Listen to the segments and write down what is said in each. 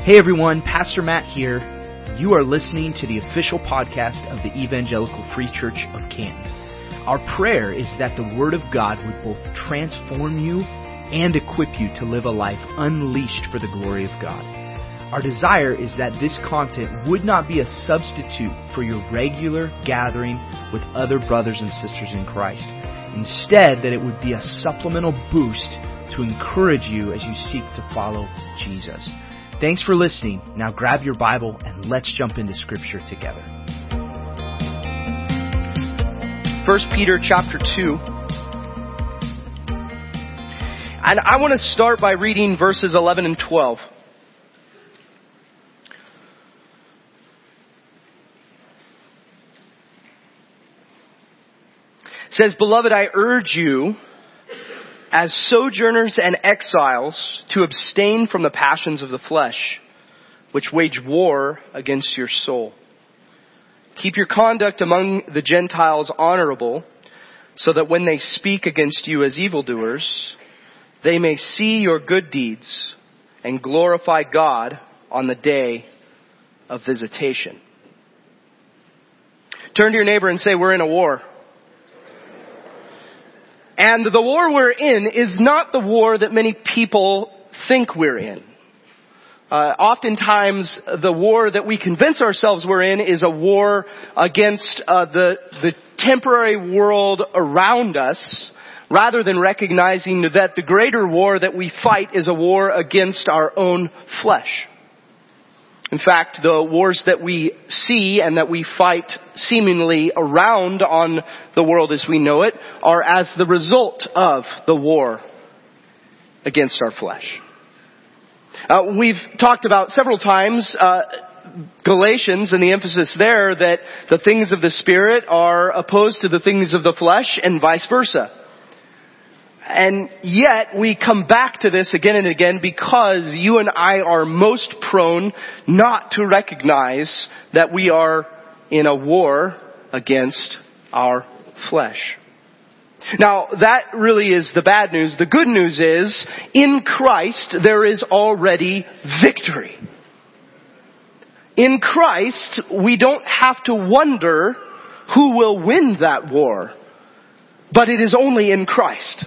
Hey everyone, Pastor Matt here. You are listening to the official podcast of the Evangelical Free Church of Canton. Our prayer is that the Word of God would both transform you and equip you to live a life unleashed for the glory of God. Our desire is that this content would not be a substitute for your regular gathering with other brothers and sisters in Christ. Instead, that it would be a supplemental boost to encourage you as you seek to follow Jesus. Thanks for listening. Now grab your Bible and let's jump into scripture together. 1 Peter chapter 2. And I want to start by reading verses 11 and 12. It says, Beloved, I urge you as sojourners and exiles to abstain from the passions of the flesh, which wage war against your soul. Keep your conduct among the Gentiles honorable, so that when they speak against you as evildoers, they may see your good deeds and glorify God on the day of visitation. Turn to your neighbor and say, we're in a war. And the war we're in is not the war that many people think we're in. Uh, oftentimes, the war that we convince ourselves we're in is a war against uh, the the temporary world around us, rather than recognizing that the greater war that we fight is a war against our own flesh. In fact, the wars that we see and that we fight seemingly around on the world as we know it are as the result of the war against our flesh. Uh, we've talked about several times uh, Galatians and the emphasis there that the things of the Spirit are opposed to the things of the flesh and vice versa. And yet we come back to this again and again because you and I are most prone not to recognize that we are in a war against our flesh. Now that really is the bad news. The good news is in Christ there is already victory. In Christ we don't have to wonder who will win that war, but it is only in Christ.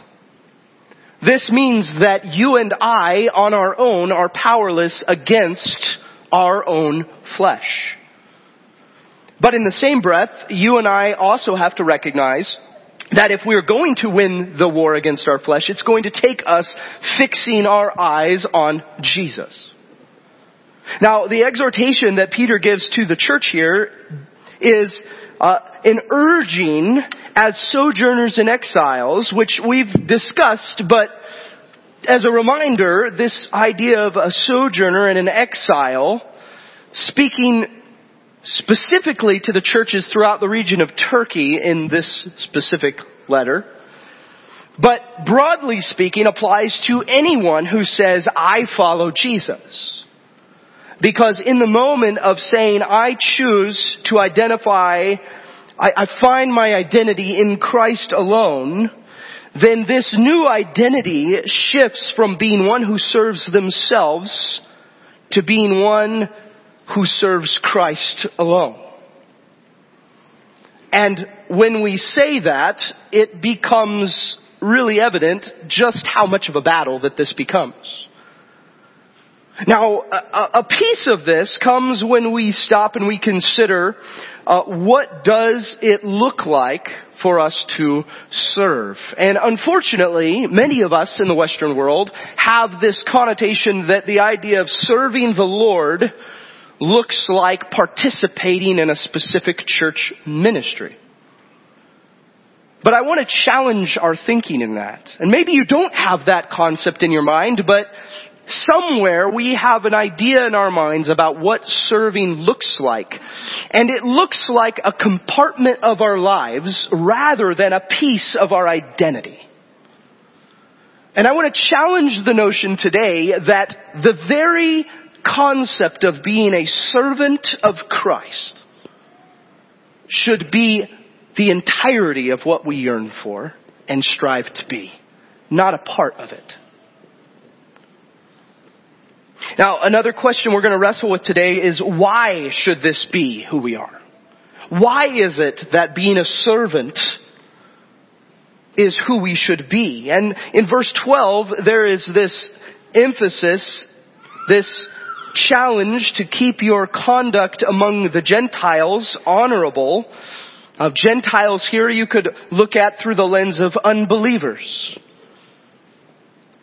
This means that you and I on our own are powerless against our own flesh. But in the same breath, you and I also have to recognize that if we're going to win the war against our flesh, it's going to take us fixing our eyes on Jesus. Now, the exhortation that Peter gives to the church here is uh, an urging as sojourners and exiles, which we've discussed, but as a reminder, this idea of a sojourner and an exile, speaking specifically to the churches throughout the region of Turkey in this specific letter, but broadly speaking applies to anyone who says, I follow Jesus. Because in the moment of saying, I choose to identify I, I find my identity in Christ alone, then this new identity shifts from being one who serves themselves to being one who serves Christ alone. And when we say that, it becomes really evident just how much of a battle that this becomes. Now, a, piece of this comes when we stop and we consider uh, what does it look like for us to serve? And unfortunately, many of us in the Western world have this connotation that the idea of serving the Lord looks like participating in a specific church ministry. But I want to challenge our thinking in that. And maybe you don't have that concept in your mind, but somewhere we have an idea in our minds about what serving looks like. And it looks like a compartment of our lives rather than a piece of our identity. And I want to challenge the notion today that the very concept of being a servant of Christ should be the entirety of what we yearn for and strive to be, not a part of it. Now, another question we're going to wrestle with today is why should this be who we are? Why is it that being a servant is who we should be? And in verse 12, there is this emphasis, this challenge to keep your conduct among the Gentiles honorable. Of Gentiles here you could look at through the lens of unbelievers.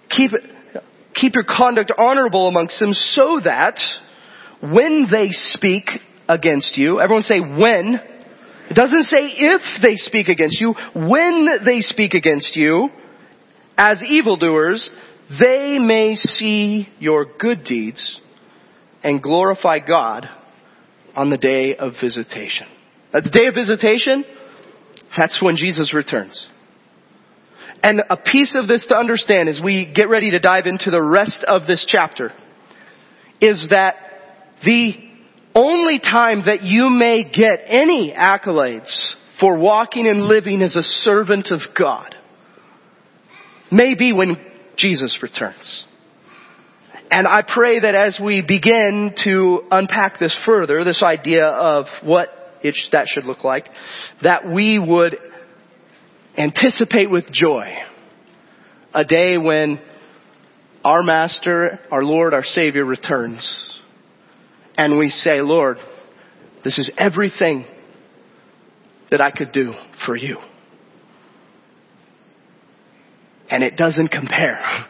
Keep, keep your conduct honorable amongst them so that when they speak against you, everyone say when, it doesn't say if they speak against you, when they speak against you, as evildoers, they may see your good deeds and glorify God on the day of visitation. At the day of visitation, that's when Jesus returns. And a piece of this to understand as we get ready to dive into the rest of this chapter is that the only time that you may get any accolades for walking and living as a servant of God may be when Jesus returns. And I pray that as we begin to unpack this further, this idea of what it, that should look like, that we would anticipate with joy a day when our Master, our Lord, our Savior returns. And we say, Lord, this is everything that I could do for you. And it doesn't compare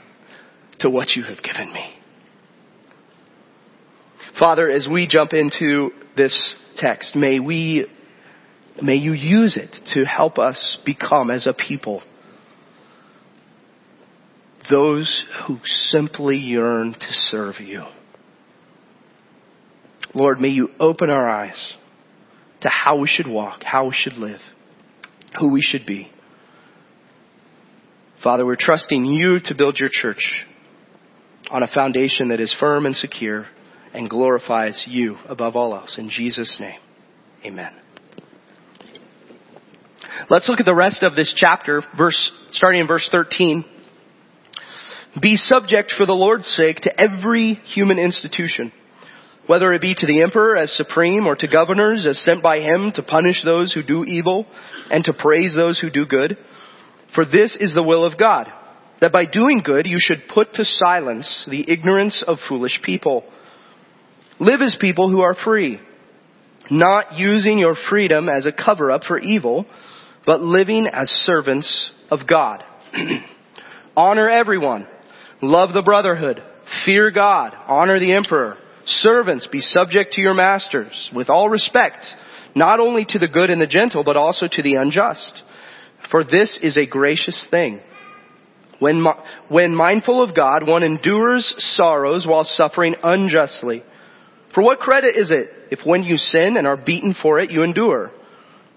to what you have given me. Father, as we jump into this text, may we, may you use it to help us become as a people those who simply yearn to serve you. Lord, may you open our eyes to how we should walk, how we should live, who we should be. Father, we're trusting you to build your church on a foundation that is firm and secure and glorifies you above all else. In Jesus' name, amen. Let's look at the rest of this chapter, verse, starting in verse 13. Be subject for the Lord's sake to every human institution, whether it be to the emperor as supreme or to governors as sent by him to punish those who do evil and to praise those who do good. For this is the will of God, that by doing good you should put to silence the ignorance of foolish people. Live as people who are free, not using your freedom as a cover up for evil, but living as servants of God. Honor everyone. Love the brotherhood. Fear God. Honor the emperor. Servants, be subject to your masters with all respect, not only to the good and the gentle, but also to the unjust. For this is a gracious thing. When, when mindful of God, one endures sorrows while suffering unjustly. For what credit is it if when you sin and are beaten for it, you endure?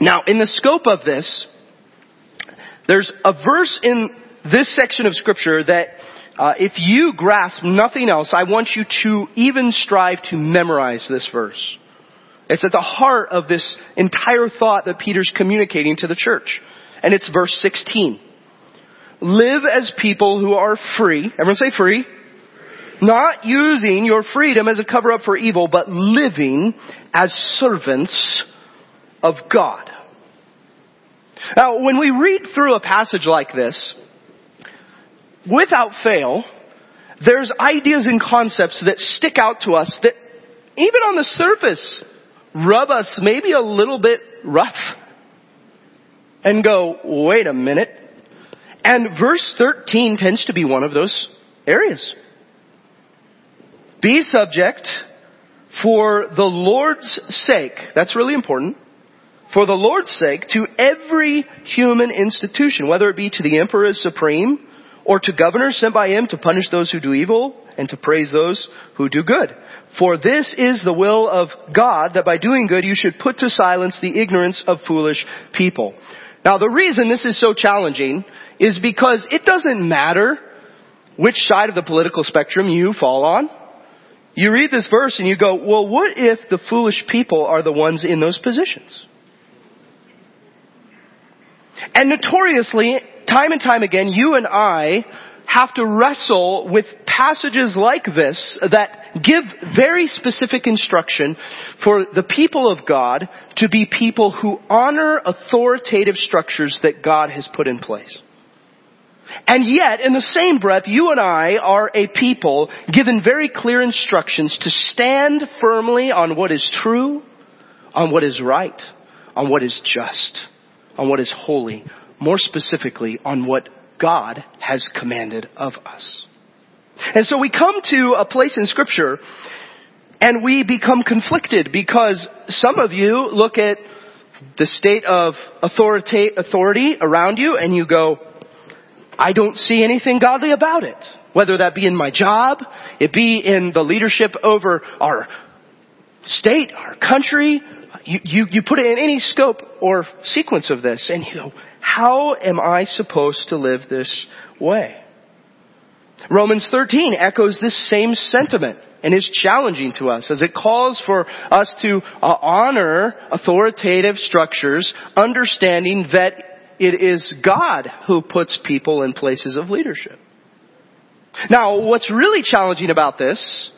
Now, in the scope of this, there's a verse in this section of scripture that uh, if you grasp nothing else, I want you to even strive to memorize this verse. It's at the heart of this entire thought that Peter's communicating to the church. And it's verse 16. Live as people who are free. Everyone say free. Not using your freedom as a cover up for evil, but living as servants of God. Now, when we read through a passage like this, without fail, there's ideas and concepts that stick out to us that even on the surface rub us maybe a little bit rough and go, wait a minute. And verse 13 tends to be one of those areas. Be subject for the Lord's sake. That's really important. For the Lord's sake to every human institution, whether it be to the emperor as supreme or to governors sent by him to punish those who do evil and to praise those who do good. For this is the will of God that by doing good you should put to silence the ignorance of foolish people. Now the reason this is so challenging is because it doesn't matter which side of the political spectrum you fall on. You read this verse and you go, well, what if the foolish people are the ones in those positions? And notoriously, time and time again, you and I have to wrestle with passages like this that give very specific instruction for the people of God to be people who honor authoritative structures that God has put in place. And yet, in the same breath, you and I are a people given very clear instructions to stand firmly on what is true, on what is right, on what is just, on what is holy, more specifically on what God has commanded of us. And so we come to a place in scripture and we become conflicted because some of you look at the state of authority, around you and you go, I don't see anything godly about it. Whether that be in my job, it be in the leadership over our state, our country, you, you, you put it in any scope or sequence of this and you go, how am I supposed to live this way? Romans 13 echoes this same sentiment and is challenging to us as it calls for us to uh, honor authoritative structures, understanding that it is God who puts people in places of leadership. Now, what's really challenging about this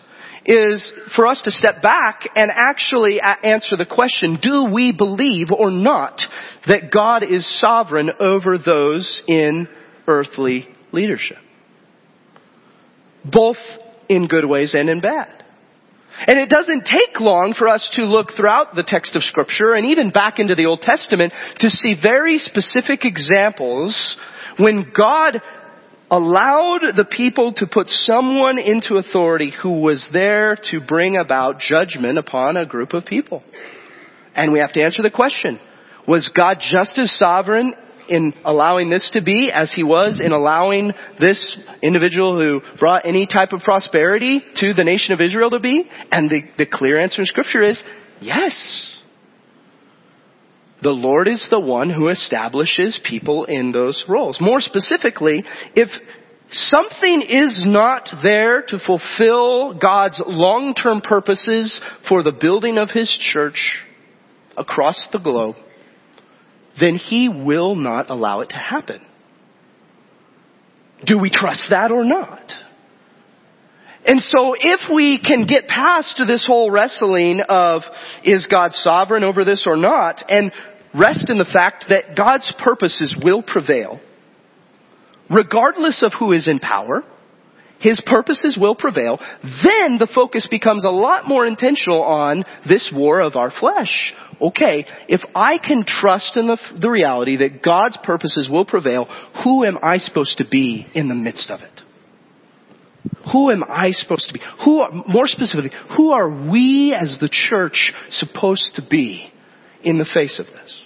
is for us to step back and actually answer the question, do we believe or not that God is sovereign over those in earthly leadership? Both in good ways and in bad. And it doesn't take long for us to look throughout the text of scripture and even back into the Old Testament to see very specific examples when God allowed the people to put someone into authority who was there to bring about judgment upon a group of people. And we have to answer the question, was God just as sovereign in allowing this to be as he was in allowing this individual who brought any type of prosperity to the nation of Israel to be? And the, the clear answer in scripture is yes. The Lord is the one who establishes people in those roles. More specifically, if something is not there to fulfill God's long-term purposes for the building of His church across the globe, then He will not allow it to happen. Do we trust that or not? And so if we can get past this whole wrestling of is God sovereign over this or not and rest in the fact that God's purposes will prevail, regardless of who is in power, his purposes will prevail, then the focus becomes a lot more intentional on this war of our flesh. Okay, if I can trust in the, the reality that God's purposes will prevail, who am I supposed to be in the midst of it? Who am I supposed to be? Who are, more specifically, who are we as the church supposed to be in the face of this?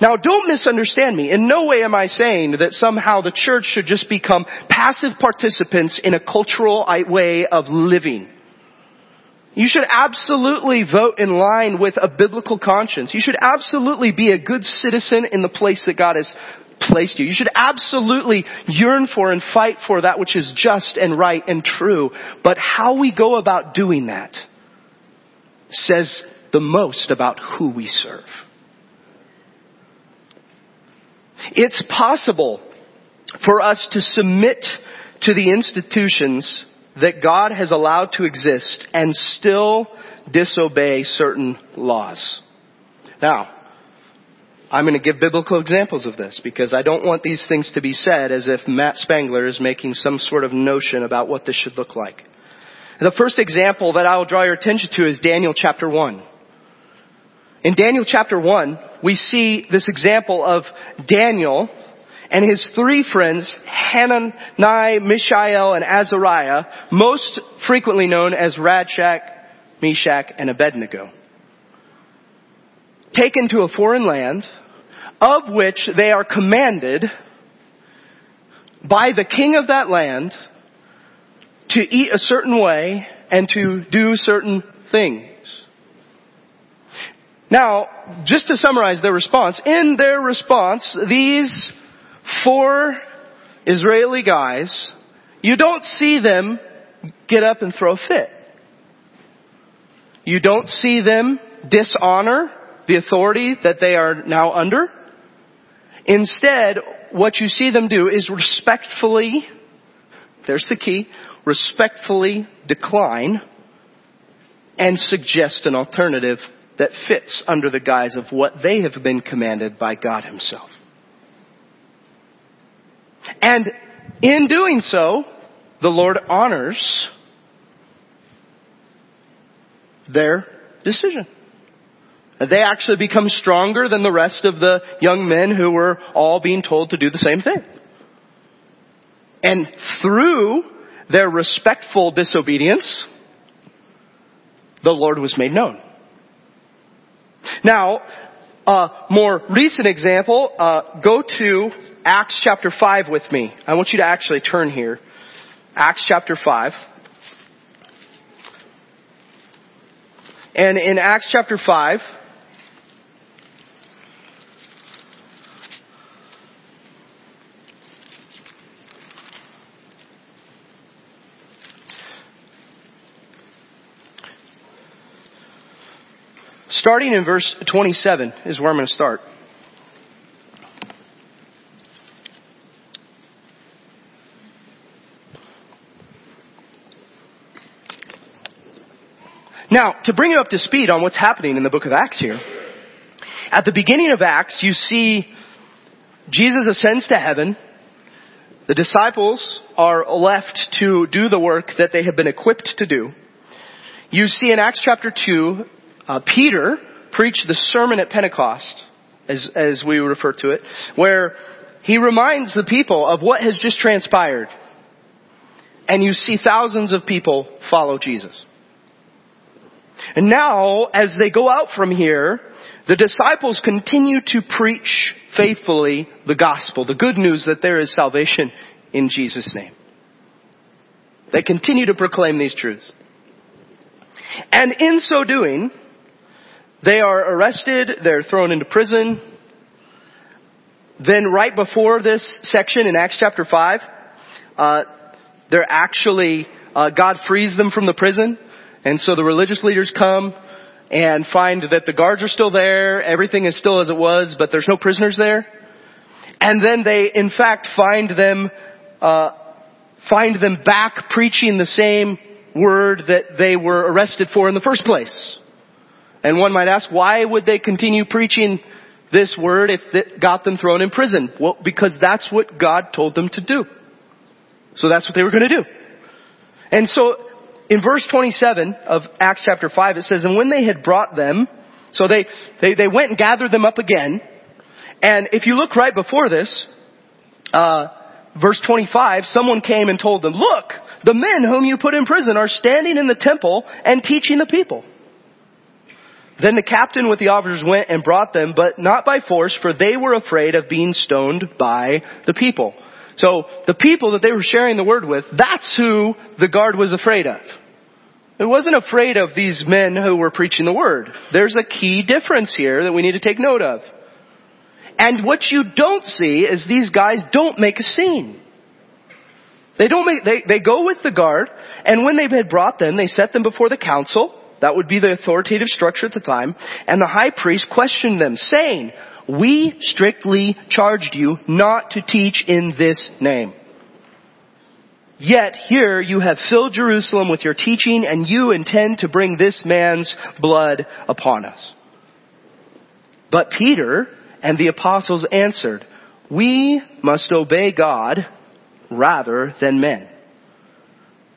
Now don't misunderstand me. In no way am I saying that somehow the church should just become passive participants in a cultural way of living. You should absolutely vote in line with a biblical conscience. You should absolutely be a good citizen in the place that God has placed you. You should absolutely yearn for and fight for that which is just and right and true. But how we go about doing that says the most about who we serve. It's possible for us to submit to the institutions that God has allowed to exist and still disobey certain laws. Now, I'm going to give biblical examples of this because I don't want these things to be said as if Matt Spangler is making some sort of notion about what this should look like. The first example that I will draw your attention to is Daniel chapter 1. In Daniel chapter 1, we see this example of Daniel and his three friends, Hananiah, Mishael, and Azariah, most frequently known as Shadrach, Meshach, and Abednego. Taken to a foreign land, of which they are commanded by the king of that land to eat a certain way and to do certain things. Now, just to summarize their response, in their response, these four Israeli guys, you don't see them get up and throw a fit. You don't see them dishonor the authority that they are now under. Instead, what you see them do is respectfully, there's the key, respectfully decline and suggest an alternative that fits under the guise of what they have been commanded by God Himself. And in doing so, the Lord honors their decision. They actually become stronger than the rest of the young men who were all being told to do the same thing. And through their respectful disobedience, the Lord was made known. Now, a more recent example, uh, go to Acts chapter 5 with me. I want you to actually turn here. Acts chapter 5. And in Acts chapter 5, Starting in verse 27 is where I'm going to start. Now, to bring you up to speed on what's happening in the book of Acts here, at the beginning of Acts, you see Jesus ascends to heaven. The disciples are left to do the work that they have been equipped to do. You see in Acts chapter 2, uh, Peter preached the sermon at Pentecost, as, as we refer to it, where he reminds the people of what has just transpired. And you see thousands of people follow Jesus. And now, as they go out from here, the disciples continue to preach faithfully the gospel, the good news that there is salvation in Jesus' name. They continue to proclaim these truths. And in so doing, they are arrested, they're thrown into prison. Then right before this section in Acts chapter 5, uh, they're actually, uh, God frees them from the prison. And so the religious leaders come and find that the guards are still there, everything is still as it was, but there's no prisoners there. And then they, in fact, find them, uh, find them back preaching the same word that they were arrested for in the first place. And one might ask, why would they continue preaching this word if it got them thrown in prison? Well, because that's what God told them to do. So that's what they were going to do. And so in verse 27 of Acts chapter 5 it says, and when they had brought them, so they, they, they went and gathered them up again. And if you look right before this, uh, verse 25, someone came and told them, look, the men whom you put in prison are standing in the temple and teaching the people. Then the captain with the officers went and brought them, but not by force, for they were afraid of being stoned by the people. So the people that they were sharing the word with, that's who the guard was afraid of. It wasn't afraid of these men who were preaching the word. There's a key difference here that we need to take note of. And what you don't see is these guys don't make a scene. They don't make, they, they go with the guard, and when they had brought them, they set them before the council, that would be the authoritative structure at the time. And the high priest questioned them, saying, We strictly charged you not to teach in this name. Yet here you have filled Jerusalem with your teaching and you intend to bring this man's blood upon us. But Peter and the apostles answered, We must obey God rather than men.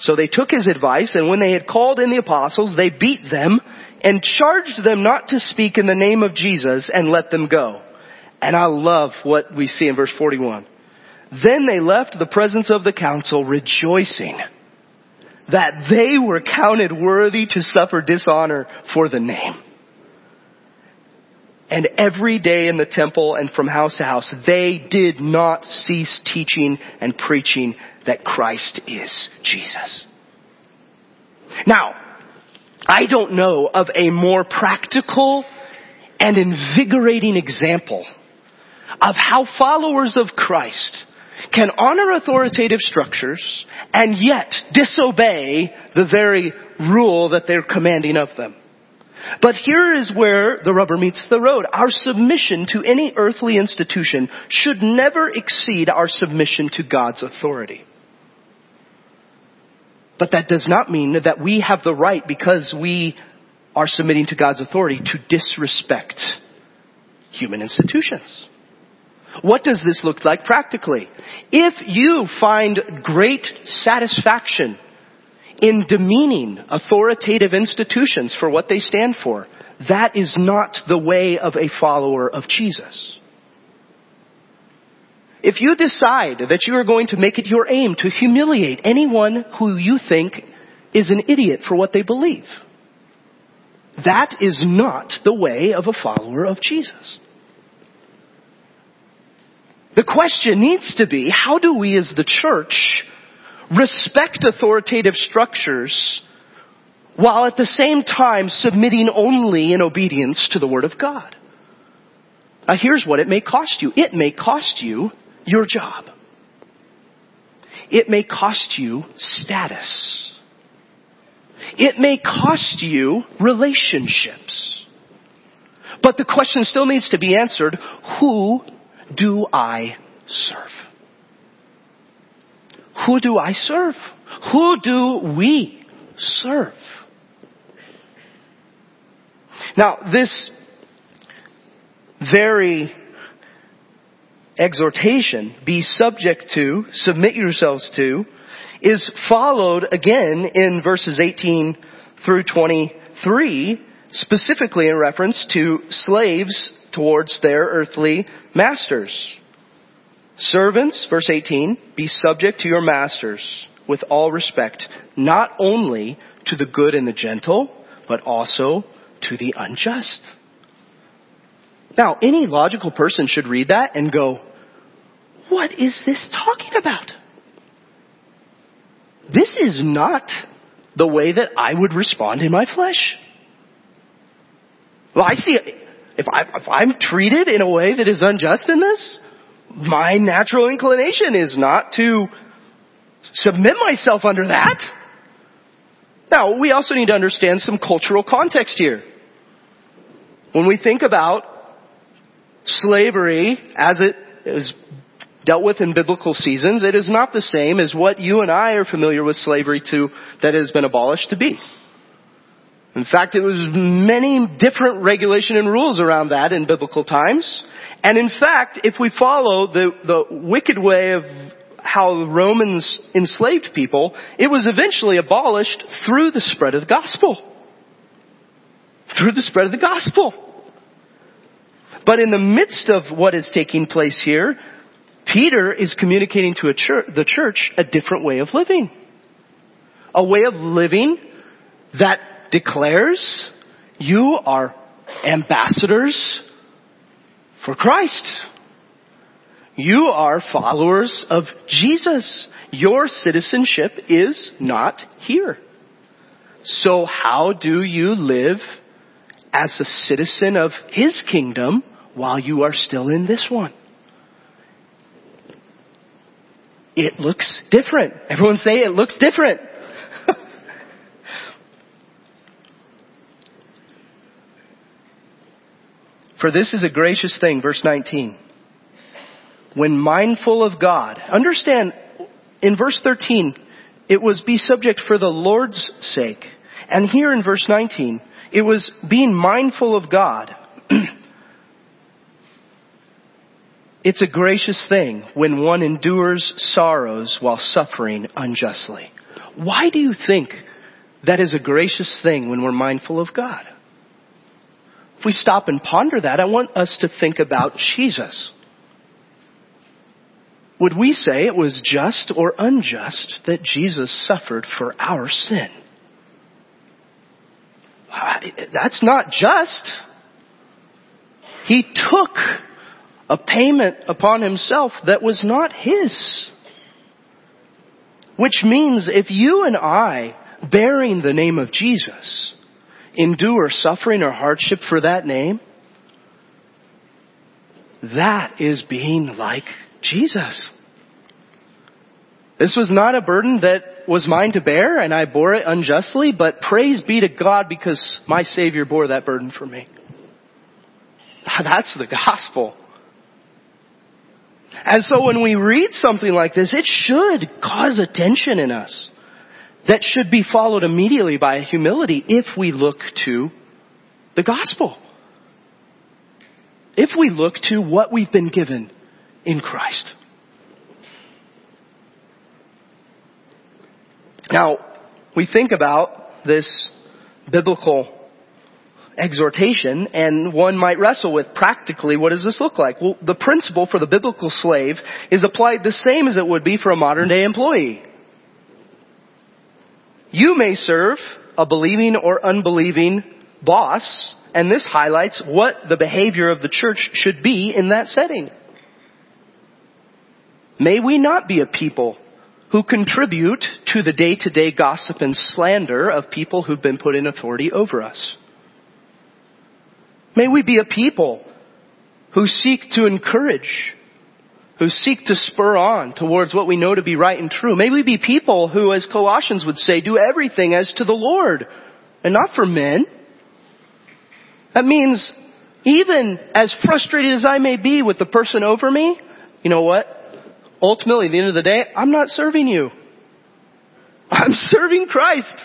So they took his advice, and when they had called in the apostles, they beat them and charged them not to speak in the name of Jesus and let them go. And I love what we see in verse 41. Then they left the presence of the council rejoicing that they were counted worthy to suffer dishonor for the name. And every day in the temple and from house to house, they did not cease teaching and preaching that Christ is Jesus. Now, I don't know of a more practical and invigorating example of how followers of Christ can honor authoritative structures and yet disobey the very rule that they're commanding of them. But here is where the rubber meets the road. Our submission to any earthly institution should never exceed our submission to God's authority. But that does not mean that we have the right, because we are submitting to God's authority, to disrespect human institutions. What does this look like practically? If you find great satisfaction in demeaning authoritative institutions for what they stand for, that is not the way of a follower of Jesus. If you decide that you are going to make it your aim to humiliate anyone who you think is an idiot for what they believe, that is not the way of a follower of Jesus. The question needs to be, how do we as the church respect authoritative structures while at the same time submitting only in obedience to the Word of God? Now here's what it may cost you. It may cost you your job. It may cost you status. It may cost you relationships. But the question still needs to be answered, who do I serve? Who do I serve? Who do we serve? Now, this very exhortation, be subject to, submit yourselves to, is followed again in verses 18 through 23, specifically in reference to slaves towards their earthly masters. Servants, verse 18, be subject to your masters with all respect, not only to the good and the gentle, but also to the unjust. Now, any logical person should read that and go, what is this talking about? This is not the way that I would respond in my flesh. Well, I see, if, I, if I'm treated in a way that is unjust in this, my natural inclination is not to submit myself under that. Now, we also need to understand some cultural context here. When we think about slavery as it is dealt with in biblical seasons, it is not the same as what you and I are familiar with slavery to that has been abolished to be. In fact, it was many different regulation and rules around that in biblical times. And in fact, if we follow the, the wicked way of how the Romans enslaved people, it was eventually abolished through the spread of the gospel. Through the spread of the gospel. But in the midst of what is taking place here, Peter is communicating to church, the church a different way of living. A way of living that declares you are ambassadors for Christ. You are followers of Jesus. Your citizenship is not here. So how do you live as a citizen of His kingdom while you are still in this one? It looks different. Everyone say it looks different. For this is a gracious thing, verse 19. When mindful of God, understand in verse 13, it was be subject for the Lord's sake. And here in verse 19, it was being mindful of God. it's a gracious thing when one endures sorrows while suffering unjustly. Why do you think that is a gracious thing when we're mindful of God? If we stop and ponder that, I want us to think about Jesus. Would we say it was just or unjust that Jesus suffered for our sin? Uh, that's not just. He took a payment upon himself that was not his. Which means if you and I, bearing the name of Jesus, endure suffering or hardship for that name, that is being like Jesus. This was not a burden that was mine to bear and I bore it unjustly, but praise be to God because my Savior bore that burden for me. Ah, that's the gospel. And so when we read something like this, it should cause attention in us that should be followed immediately by humility if we look to the gospel. If we look to what we've been given in Christ. Now, we think about this biblical exhortation and one might wrestle with practically what does this look like? Well, the principle for the biblical slave is applied the same as it would be for a modern day employee. You may serve a believing or unbelieving boss, and this highlights what the behavior of the church should be in that setting. May we not be a people who contribute to the day-to-day gossip and slander of people who've been put in authority over us. May we be a people who seek to encourage who seek to spur on towards what we know to be right and true. May we be people who, as Colossians would say, do everything as to the Lord and not for men. That means even as frustrated as I may be with the person over me, you know what? Ultimately, at the end of the day, I'm not serving you. I'm serving Christ.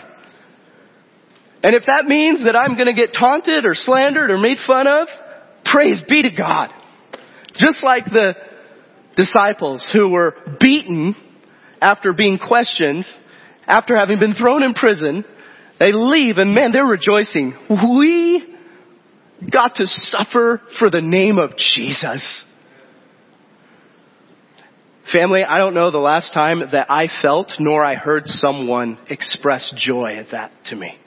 And if that means that I'm gonna get taunted or slandered or made fun of, praise be to God. Just like the disciples who were beaten after being questioned, after having been thrown in prison. They leave and man, they're rejoicing. We got to suffer for the name of Jesus. Family, I don't know the last time that I felt nor I heard someone express joy at that to me.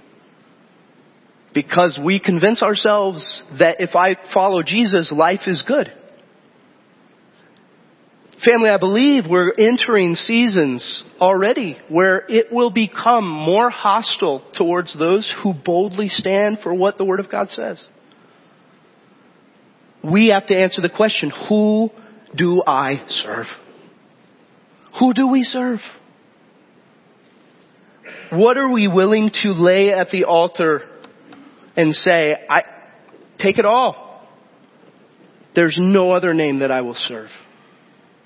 Because we convince ourselves that if I follow Jesus, life is good. Family, I believe we're entering seasons already where it will become more hostile towards those who boldly stand for what the Word of God says. We have to answer the question, who do I serve? Who do we serve? What are we willing to lay at the altar and say, I, take it all. There's no other name that I will serve.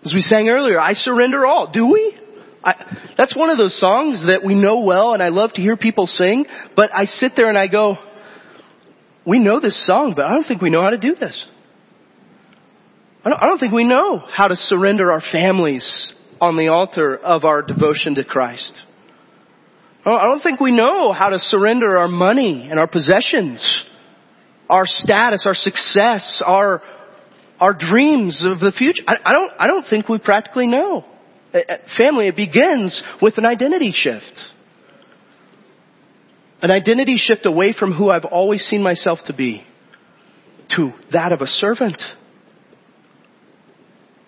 As we sang earlier, I surrender all. Do we? I, that's one of those songs that we know well and I love to hear people sing, but I sit there and I go, we know this song, but I don't think we know how to do this. I don't, I don't think we know how to surrender our families on the altar of our devotion to Christ. I don't think we know how to surrender our money and our possessions, our status, our success, our our dreams of the future. I, I, don't, I don't think we practically know. Family, it begins with an identity shift. An identity shift away from who I've always seen myself to be to that of a servant.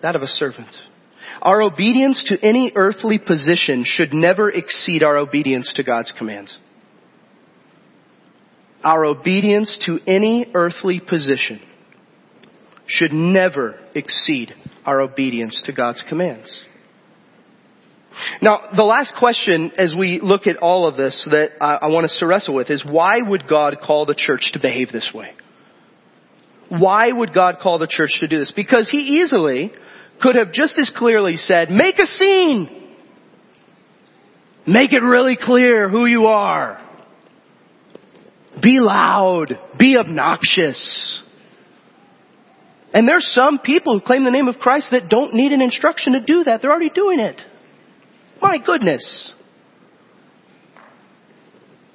That of a servant. Our obedience to any earthly position should never exceed our obedience to God's commands. Our obedience to any earthly position should never exceed our obedience to God's commands. Now, the last question as we look at all of this that I, I want us to wrestle with is why would God call the church to behave this way? Why would God call the church to do this? Because He easily could have just as clearly said, make a scene! Make it really clear who you are. Be loud. Be obnoxious. And there's some people who claim the name of Christ that don't need an instruction to do that. They're already doing it. My goodness.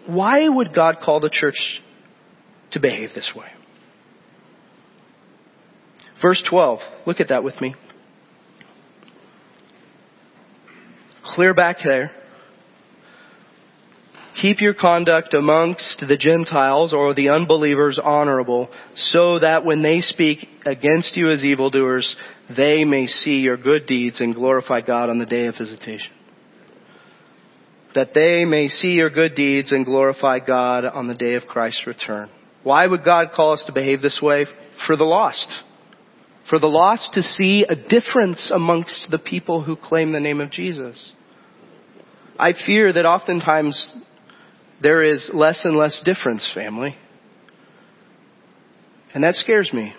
Why would God call the church to behave this way? Verse 12. Look at that with me. Clear back there. Keep your conduct amongst the Gentiles or the unbelievers honorable, so that when they speak against you as evildoers, they may see your good deeds and glorify God on the day of visitation. That they may see your good deeds and glorify God on the day of Christ's return. Why would God call us to behave this way? For the lost. For the lost to see a difference amongst the people who claim the name of Jesus. I fear that oftentimes there is less and less difference, family. And that scares me.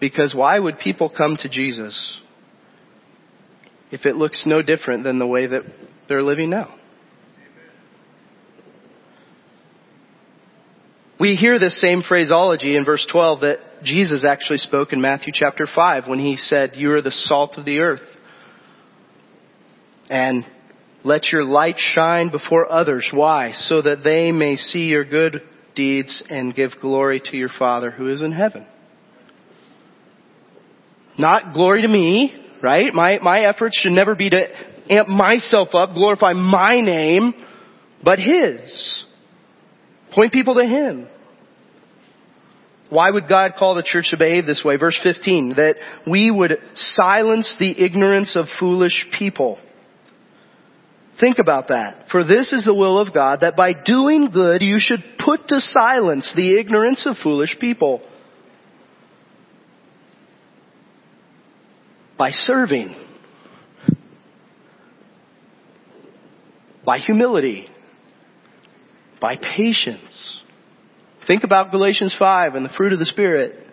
Because why would people come to Jesus if it looks no different than the way that they're living now? We hear this same phraseology in verse 12 that Jesus actually spoke in Matthew chapter 5 when he said, You are the salt of the earth. And let your light shine before others. Why? So that they may see your good deeds and give glory to your Father who is in heaven. Not glory to me, right? My, my efforts should never be to amp myself up, glorify my name, but His. Point people to Him. Why would God call the church to behave this way? Verse 15, that we would silence the ignorance of foolish people. Think about that. For this is the will of God, that by doing good you should put to silence the ignorance of foolish people. By serving. By humility. By patience. Think about Galatians 5 and the fruit of the Spirit.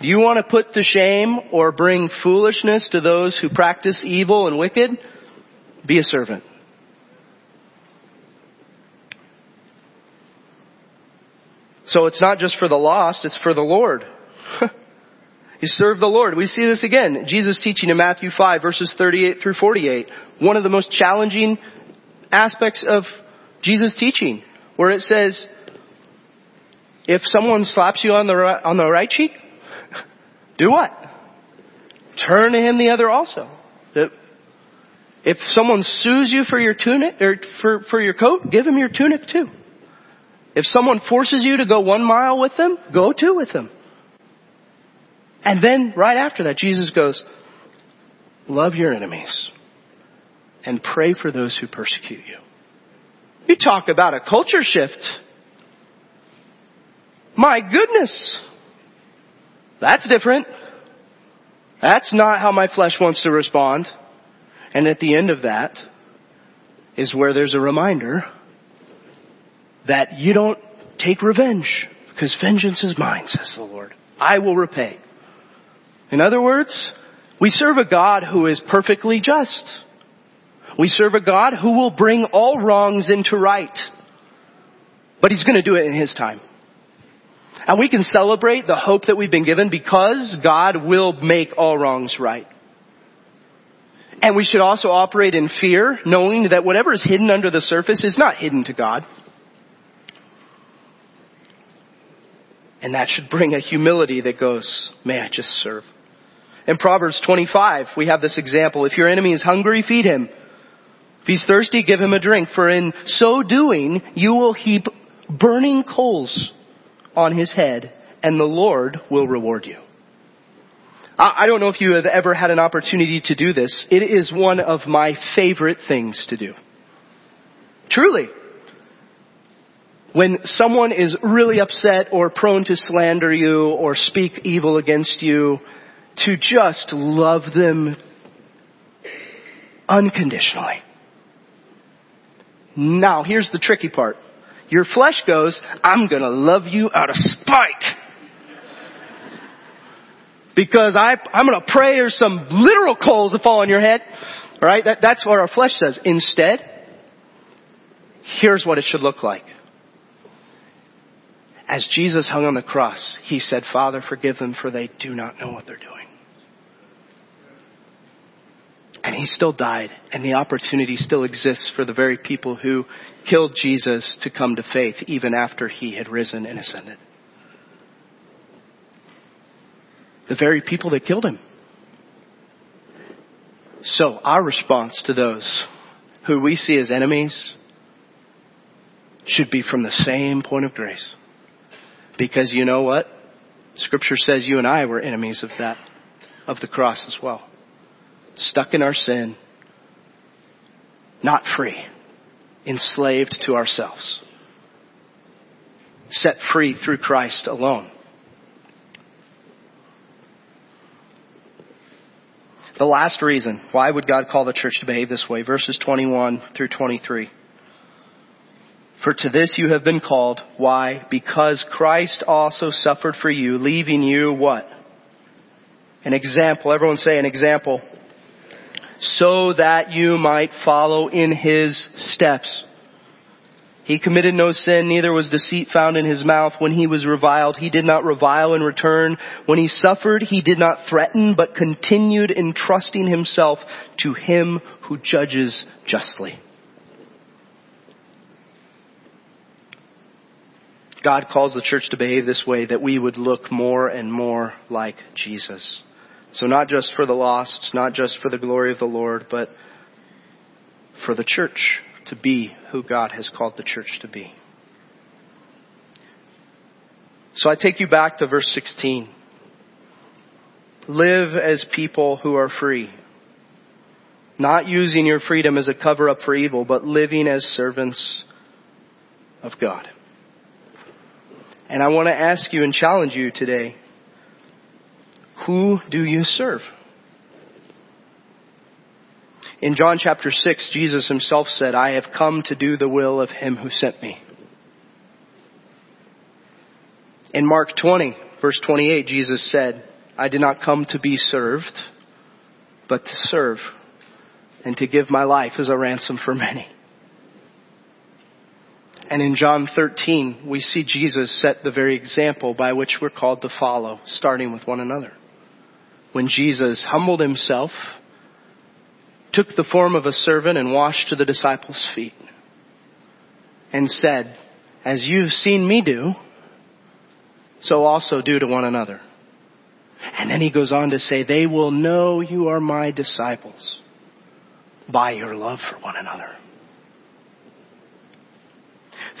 Do you want to put to shame or bring foolishness to those who practice evil and wicked? Be a servant. So it's not just for the lost, it's for the Lord. you serve the Lord. We see this again. Jesus teaching in Matthew 5 verses 38 through 48. One of the most challenging aspects of Jesus teaching where it says, if someone slaps you on the right, on the right cheek, do what? Turn to him the other also. If someone sues you for your tunic or for, for your coat, give him your tunic too. If someone forces you to go one mile with them, go two with them. And then right after that, Jesus goes, love your enemies and pray for those who persecute you. You talk about a culture shift. My goodness. That's different. That's not how my flesh wants to respond. And at the end of that is where there's a reminder that you don't take revenge because vengeance is mine, says the Lord. I will repay. In other words, we serve a God who is perfectly just. We serve a God who will bring all wrongs into right. But He's going to do it in His time. And we can celebrate the hope that we've been given because God will make all wrongs right. And we should also operate in fear, knowing that whatever is hidden under the surface is not hidden to God. And that should bring a humility that goes, may I just serve. In Proverbs 25, we have this example. If your enemy is hungry, feed him. If he's thirsty, give him a drink. For in so doing, you will heap burning coals on his head, and the Lord will reward you. I don't know if you have ever had an opportunity to do this. It is one of my favorite things to do. Truly. When someone is really upset or prone to slander you or speak evil against you, to just love them unconditionally. Now, here's the tricky part. Your flesh goes, I'm gonna love you out of spite. Because I, I'm gonna pray or some literal coals to fall on your head. Alright? That, that's what our flesh says. Instead, here's what it should look like. As Jesus hung on the cross, He said, Father, forgive them for they do not know what they're doing. And he still died, and the opportunity still exists for the very people who killed Jesus to come to faith even after he had risen and ascended. The very people that killed him. So our response to those who we see as enemies should be from the same point of grace. Because you know what? Scripture says you and I were enemies of that, of the cross as well stuck in our sin, not free, enslaved to ourselves, set free through Christ alone. The last reason, why would God call the church to behave this way? Verses 21 through 23. For to this you have been called. Why? Because Christ also suffered for you, leaving you what? An example. Everyone say an example so that you might follow in his steps. He committed no sin, neither was deceit found in his mouth. When he was reviled, he did not revile in return. When he suffered, he did not threaten, but continued entrusting himself to him who judges justly. God calls the church to behave this way that we would look more and more like Jesus. So not just for the lost, not just for the glory of the Lord, but for the church to be who God has called the church to be. So I take you back to verse 16. Live as people who are free. Not using your freedom as a cover up for evil, but living as servants of God. And I want to ask you and challenge you today who do you serve? In John chapter 6, Jesus himself said, I have come to do the will of him who sent me. In Mark 20, verse 28, Jesus said, I did not come to be served, but to serve and to give my life as a ransom for many. And in John 13, we see Jesus set the very example by which we're called to follow, starting with one another when Jesus humbled himself, took the form of a servant and washed to the disciples' feet and said, as you've seen me do, so also do to one another. And then he goes on to say, they will know you are my disciples by your love for one another.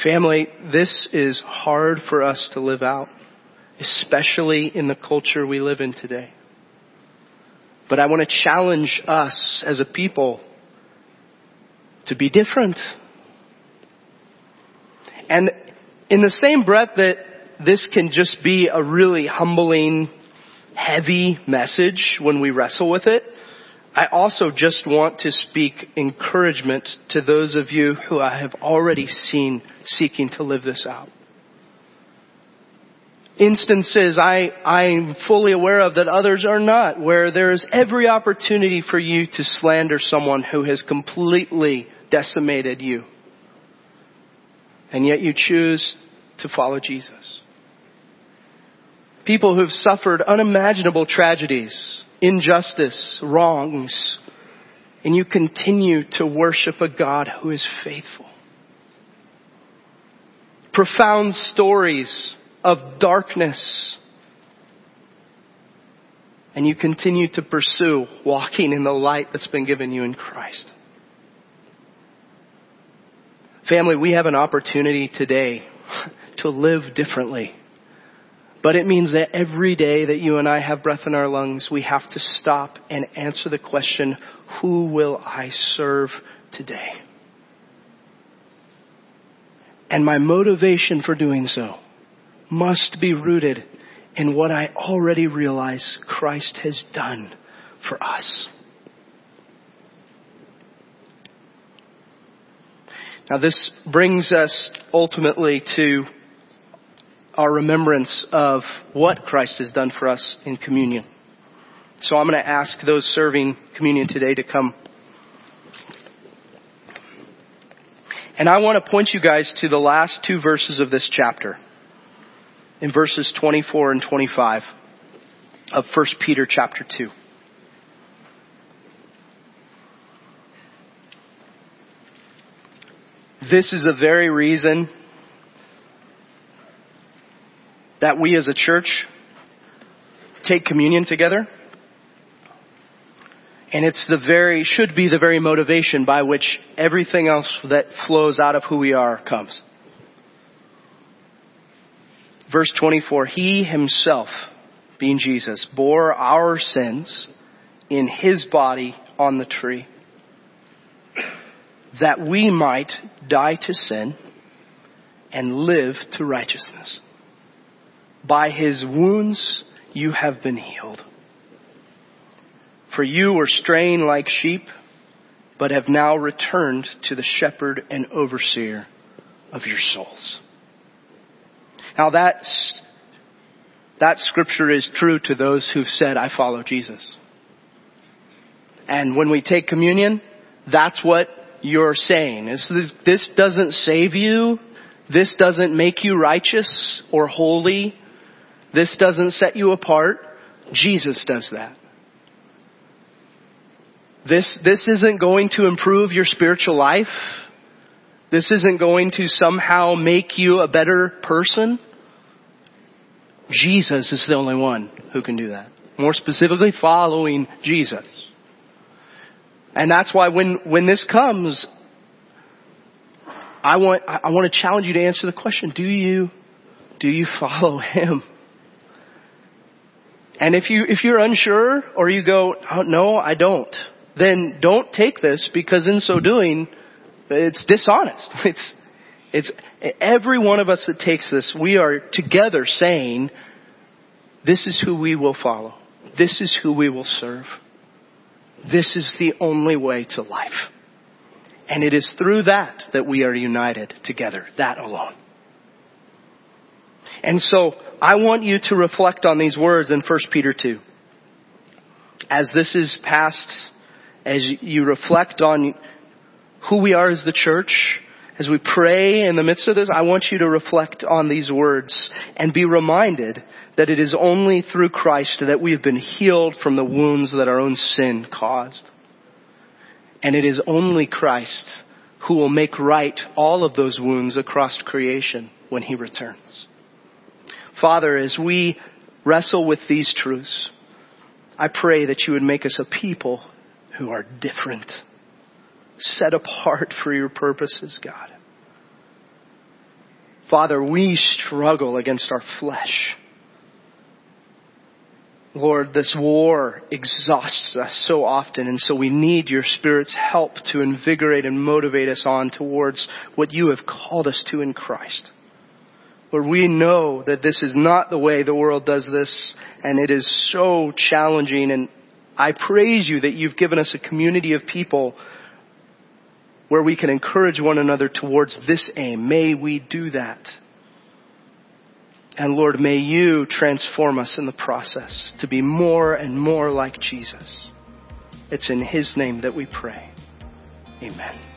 Family, this is hard for us to live out, especially in the culture we live in today. But I want to challenge us as a people to be different. And in the same breath that this can just be a really humbling, heavy message when we wrestle with it, I also just want to speak encouragement to those of you who I have already seen seeking to live this out instances I, I'm fully aware of that others are not, where there is every opportunity for you to slander someone who has completely decimated you. And yet you choose to follow Jesus. People who've suffered unimaginable tragedies, injustice, wrongs, and you continue to worship a God who is faithful. Profound stories of darkness. And you continue to pursue walking in the light that's been given you in Christ. Family, we have an opportunity today to live differently But it means that every day that you and I have breath in our lungs, we have to stop and answer the question, who will I serve today? And my motivation for doing so must be rooted in what I already realize Christ has done for us. Now this brings us ultimately to our remembrance of what Christ has done for us in communion. So I'm going to ask those serving communion today to come. And I want to point you guys to the last two verses of this chapter. In verses 24 and 25 of 1 Peter chapter 2. This is the very reason that we as a church take communion together. And it's the very, should be the very motivation by which everything else that flows out of who we are comes. Verse 24, He Himself, being Jesus, bore our sins in His body on the tree, that we might die to sin and live to righteousness. By his wounds you have been healed. For you were straying like sheep, but have now returned to the shepherd and overseer of your souls. Now that's, that scripture is true to those who've said, I follow Jesus. And when we take communion, that's what you're saying. This, this doesn't save you. This doesn't make you righteous or holy this doesn't set you apart. Jesus does that. This, this isn't going to improve your spiritual life. This isn't going to somehow make you a better person. Jesus is the only one who can do that. More specifically, following Jesus. And that's why when, when this comes, I want, I want to challenge you to answer the question, do you, do you follow Him? And if you, if you're unsure or you go, oh, no, I don't, then don't take this because in so doing, it's dishonest. It's, it's every one of us that takes this, we are together saying, this is who we will follow. This is who we will serve. This is the only way to life. And it is through that that we are united together, that alone. And so, I want you to reflect on these words in 1 Peter 2. As this is past, as you reflect on who we are as the church, as we pray in the midst of this, I want you to reflect on these words and be reminded that it is only through Christ that we have been healed from the wounds that our own sin caused. And it is only Christ who will make right all of those wounds across creation when He returns. Father, as we wrestle with these truths, I pray that you would make us a people who are different, set apart for your purposes, God. Father, we struggle against our flesh. Lord, this war exhausts us so often, and so we need your Spirit's help to invigorate and motivate us on towards what you have called us to in Christ. Lord, we know that this is not the way the world does this, and it is so challenging, and I praise you that you've given us a community of people where we can encourage one another towards this aim. May we do that. And Lord, may you transform us in the process to be more and more like Jesus. It's in His name that we pray. Amen.